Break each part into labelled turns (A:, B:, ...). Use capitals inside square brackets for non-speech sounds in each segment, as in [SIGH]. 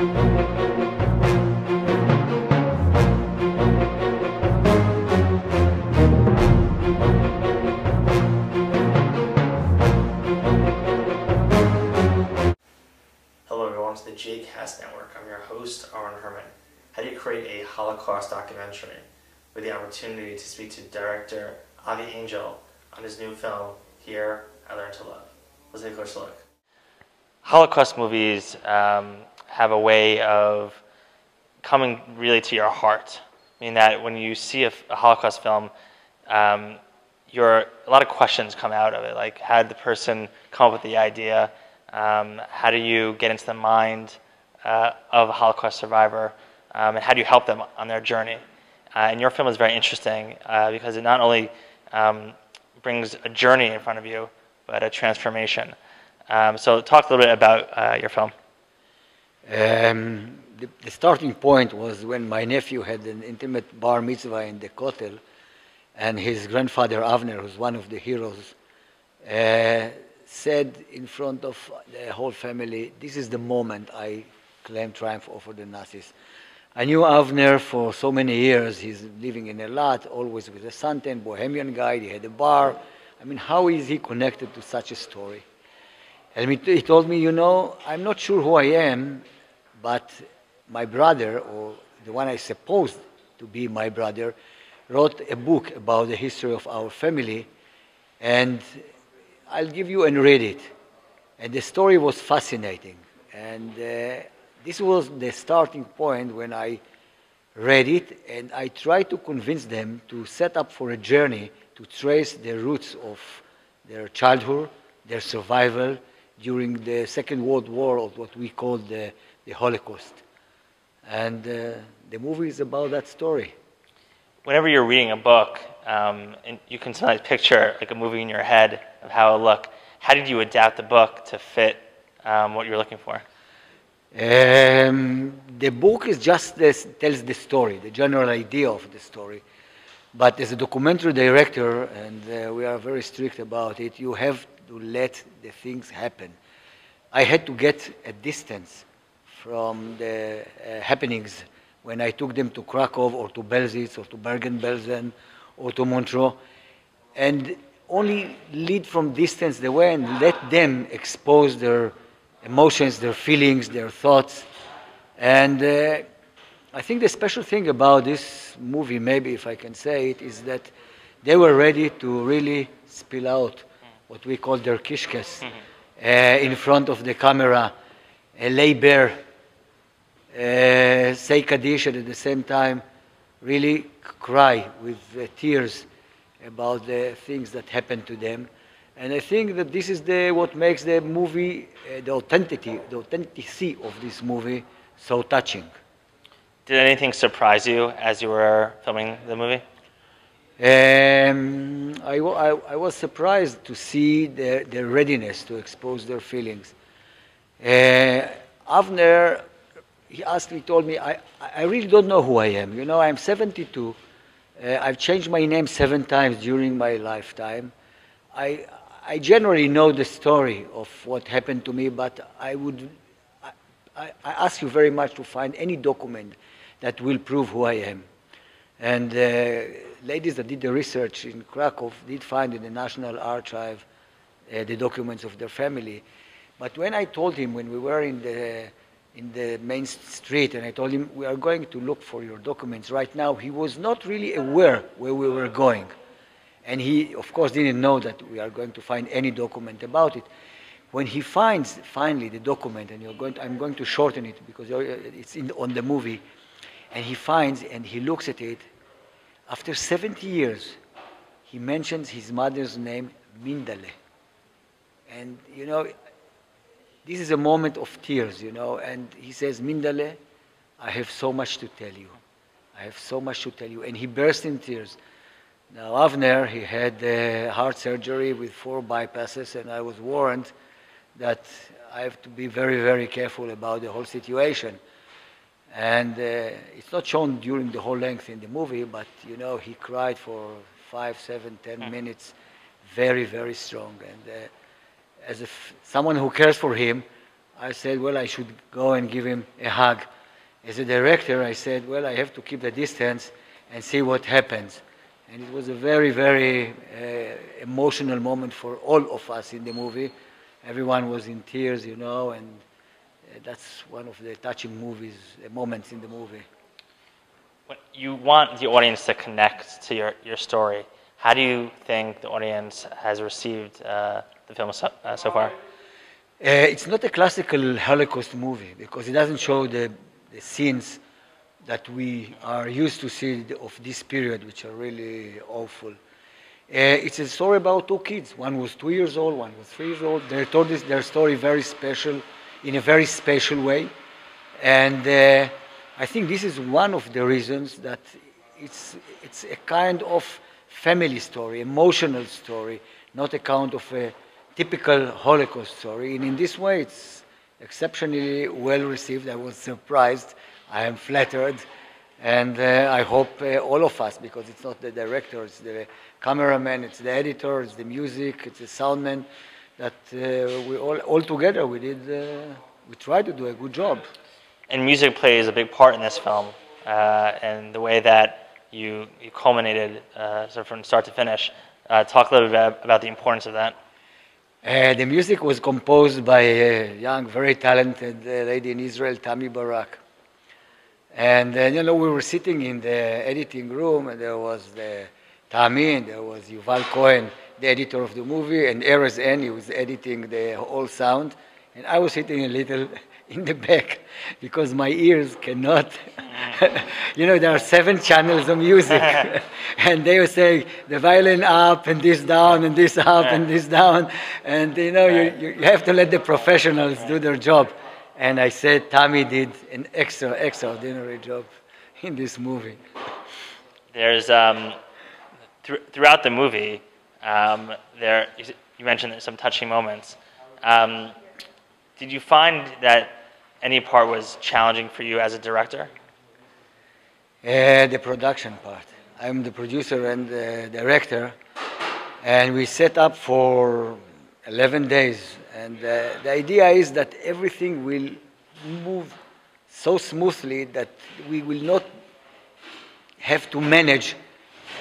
A: Hello, everyone, to the JCast Network. I'm your host, Aaron Herman. How do you create a Holocaust documentary? With the opportunity to speak to director Avi Angel on his new film, Here I Learned to Love. Let's take a closer look. Holocaust movies um, have a way of coming really to your heart. I mean, that when you see a Holocaust film, um, your, a lot of questions come out of it. Like, how did the person come up with the idea? Um, how do you get into the mind uh, of a Holocaust survivor? Um, and how do you help them on their journey? Uh, and your film is very interesting uh, because it not only um, brings a journey in front of you, but a transformation. Um, so, talk a little bit about uh, your film.
B: Um, the, the starting point was when my nephew had an intimate bar mitzvah in the Kotel, and his grandfather Avner, who's one of the heroes, uh, said in front of the whole family, "This is the moment I claim triumph over the Nazis." I knew Avner for so many years. He's living in Eilat, always with a suntan, bohemian guy. He had a bar. I mean, how is he connected to such a story? And he told me, you know, I'm not sure who I am, but my brother, or the one I supposed to be my brother, wrote a book about the history of our family, and I'll give you and read it. And the story was fascinating. And uh, this was the starting point when I read it, and I tried to convince them to set up for a journey to trace the roots of their childhood, their survival during the Second World War, or what we call the, the Holocaust. And uh, the movie is about that story.
A: whenever you're reading a book, um, and you can sometimes picture like a movie in your head of how it will look. How did you adapt the book to fit um, what you're looking for?
B: Um, the book is just this, tells the story, the general idea of the story. But as a documentary director, and uh, we are very strict about it, you have to let the things happen. I had to get a distance from the uh, happenings when I took them to Krakow or to Belzec or to Bergen-Belsen or to Montreux, and only lead from distance the way and let them expose their emotions, their feelings, their thoughts. And uh, I think the special thing about this movie, maybe if I can say it, is that they were ready to really spill out what we call their kishkes uh, in front of the camera, lay bare, uh, say Kaddish, and at the same time really cry with uh, tears about the things that happened to them. And I think that this is the, what makes the movie, uh, the authenticity, the authenticity of this movie so touching.
A: Did anything surprise you as you were filming the movie?
B: Um, I, was surprised to see their, their readiness to expose their feelings. Uh, Avner, he asked me, told me, I, I really don't know who I am. You know, I'm 72. Uh, I've changed my name seven times during my lifetime. I, I generally know the story of what happened to me, but I would, I, I ask you very much to find any document that will prove who I am. And uh, ladies that did the research in Krakow did find in the National Archive uh, the documents of their family. But when I told him, when we were in the, in the main street, and I told him, we are going to look for your documents right now, he was not really aware where we were going. And he, of course, didn't know that we are going to find any document about it. When he finds finally the document, and you're going to, I'm going to shorten it because it's in, on the movie, and he finds and he looks at it, after 70 years, he mentions his mother's name, Mindale. And, you know, this is a moment of tears, you know, and he says, Mindale, I have so much to tell you. I have so much to tell you. And he burst in tears. Now, Avner, he had uh, heart surgery with four bypasses, and I was warned that I have to be very, very careful about the whole situation. And uh, it's not shown during the whole length in the movie, but you know, he cried for five, seven, ten minutes, very, very strong. And uh, as if someone who cares for him, I said, well, I should go and give him a hug. As a director, I said, well, I have to keep the distance and see what happens. And it was a very, very uh, emotional moment for all of us in the movie. Everyone was in tears, you know, and that's one of the touching movies, moments in the movie.
A: When you want the audience to connect to your, your story. How do you think the audience has received uh, the film so, uh, so far?
B: Uh, it's not a classical Holocaust movie because it doesn't show the, the scenes that we are used to see of this period, which are really awful. Uh, it's a story about two kids. One was two years old, one was three years old. They told this, their story very special, in a very special way. And uh, I think this is one of the reasons that it's, it's a kind of family story, emotional story, not a kind of a typical Holocaust story. And in this way, it's exceptionally well received. I was surprised I am flattered, and uh, I hope uh, all of us, because it's not the director, it's the cameraman, it's the editor, it's the music, it's the soundman, that uh, we all, all together we did, uh, we tried to do a good job.
A: And music plays a big part in this film, uh, and the way that you, you culminated, uh, so from start to finish. talk a little bit about, about the importance of that.
B: Uh, the music was composed by a young, very talented uh, lady in Israel, Tami Barak. And uh, you know, we were sitting in the editing room, and there was the Tami, and there was Yuval Cohen, the editor of the movie, and Erez En, he was editing the whole sound. And I was sitting a little [LAUGHS] in the back [LAUGHS] because my ears cannot. [LAUGHS] you know, there are seven channels of music, and they were saying the violin up and this down and this up and this down, and you know, you, you have to let the professionals do their job. And I said Tami did an extra, extraordinary job in this movie.
A: There's, um, th- throughout the movie, um, there, you mentioned some touching moments. Um, did you find that any part was challenging for you as a director?
B: Uh, the production part. I'm the producer and the director, and we set up for 11 days and uh, the idea is that everything will move so smoothly that we will not have to manage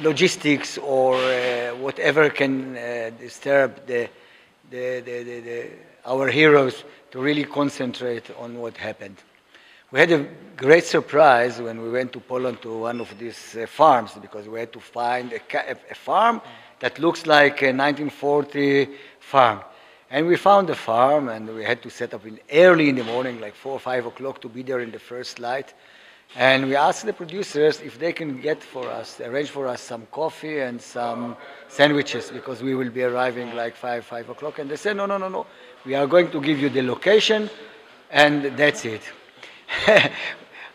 B: logistics or uh, whatever can uh, disturb the, the, the, the, our heroes to really concentrate on what happened. We had a great surprise when we went to Poland to one of these uh, farms because we had to find a, a farm that looks like a 1940 farm. And we found a farm, and we had to set up in early in the morning, like four or five o'clock, to be there in the first light. And we asked the producers if they can get for us, arrange for us some coffee and some sandwiches because we will be arriving like five, five o'clock. And they said, no, no, no, no. We are going to give you the location, and that's it. [LAUGHS]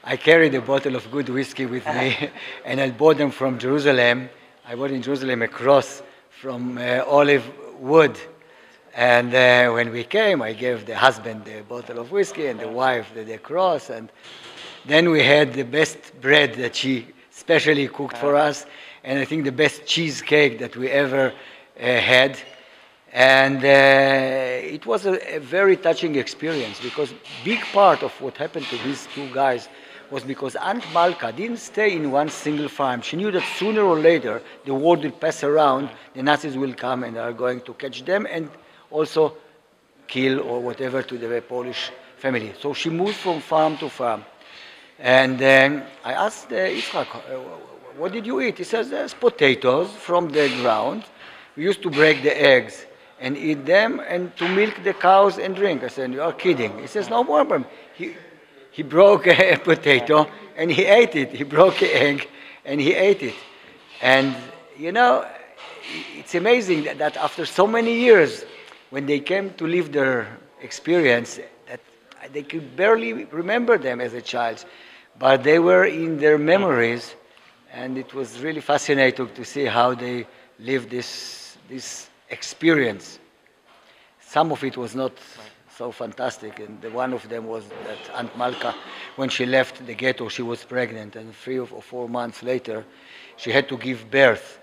B: I carried a bottle of good whiskey with me, [LAUGHS] and I bought them from Jerusalem. I bought in Jerusalem a cross from uh, olive wood and uh, when we came, I gave the husband the bottle of whiskey and the wife the, the cross. And then we had the best bread that she specially cooked for us, and I think the best cheesecake that we ever uh, had. And uh, it was a, a, very touching experience because big part of what happened to these two guys was because Aunt Malka didn't stay in one single farm. She knew that sooner or later the word will pass around, the Nazis will come and are going to catch them, and also kill or whatever to the Polish family. So she moved from farm to farm. And then I asked uh, uh, what did you eat? He says, there's potatoes from the ground. We used to break the eggs and eat them and to milk the cows and drink. I said, you are kidding. He says, no problem. He, he broke [LAUGHS] a potato and he ate it. He broke an egg and he ate it. And, you know, it's amazing that, that after so many years, when they came to live their experience, they could barely remember them as a child, but they were in their memories, and it was really fascinating to see how they lived this this experience. Some of it was not so fantastic, and the, one of them was that Aunt Malka, when she left the ghetto, she was pregnant, and three or four months later, she had to give birth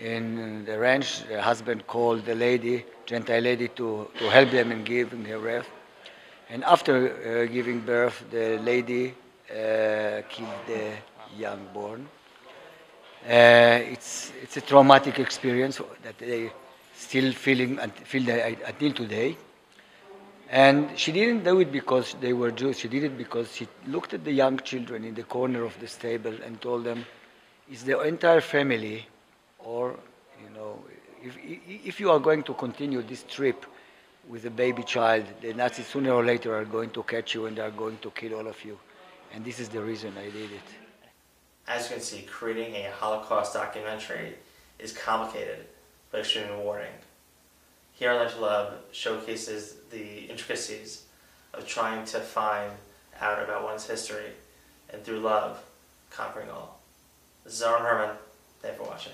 B: in the ranch. The husband called the lady, Gentile lady, to, to help them in giving her birth. And after uh, giving birth, the lady uh, killed the young born. Uh, it's, it's a traumatic experience that they still feeling feel until today. And she didn't do it because they were Jews. She did it because she looked at the young children in the corner of the stable and told them, "Is the entire family, or you know, if if you are going to continue this trip with a baby child, the Nazis sooner or later are going to catch you and they are going to kill all of you." And this is the reason I did it.
A: As you can see, creating a Holocaust documentary is complicated but extremely rewarding. Here I Learned to Love showcases the intricacies of trying to find out about one's history and through love, conquering all. This is Aaron Herman. Thanks for watching.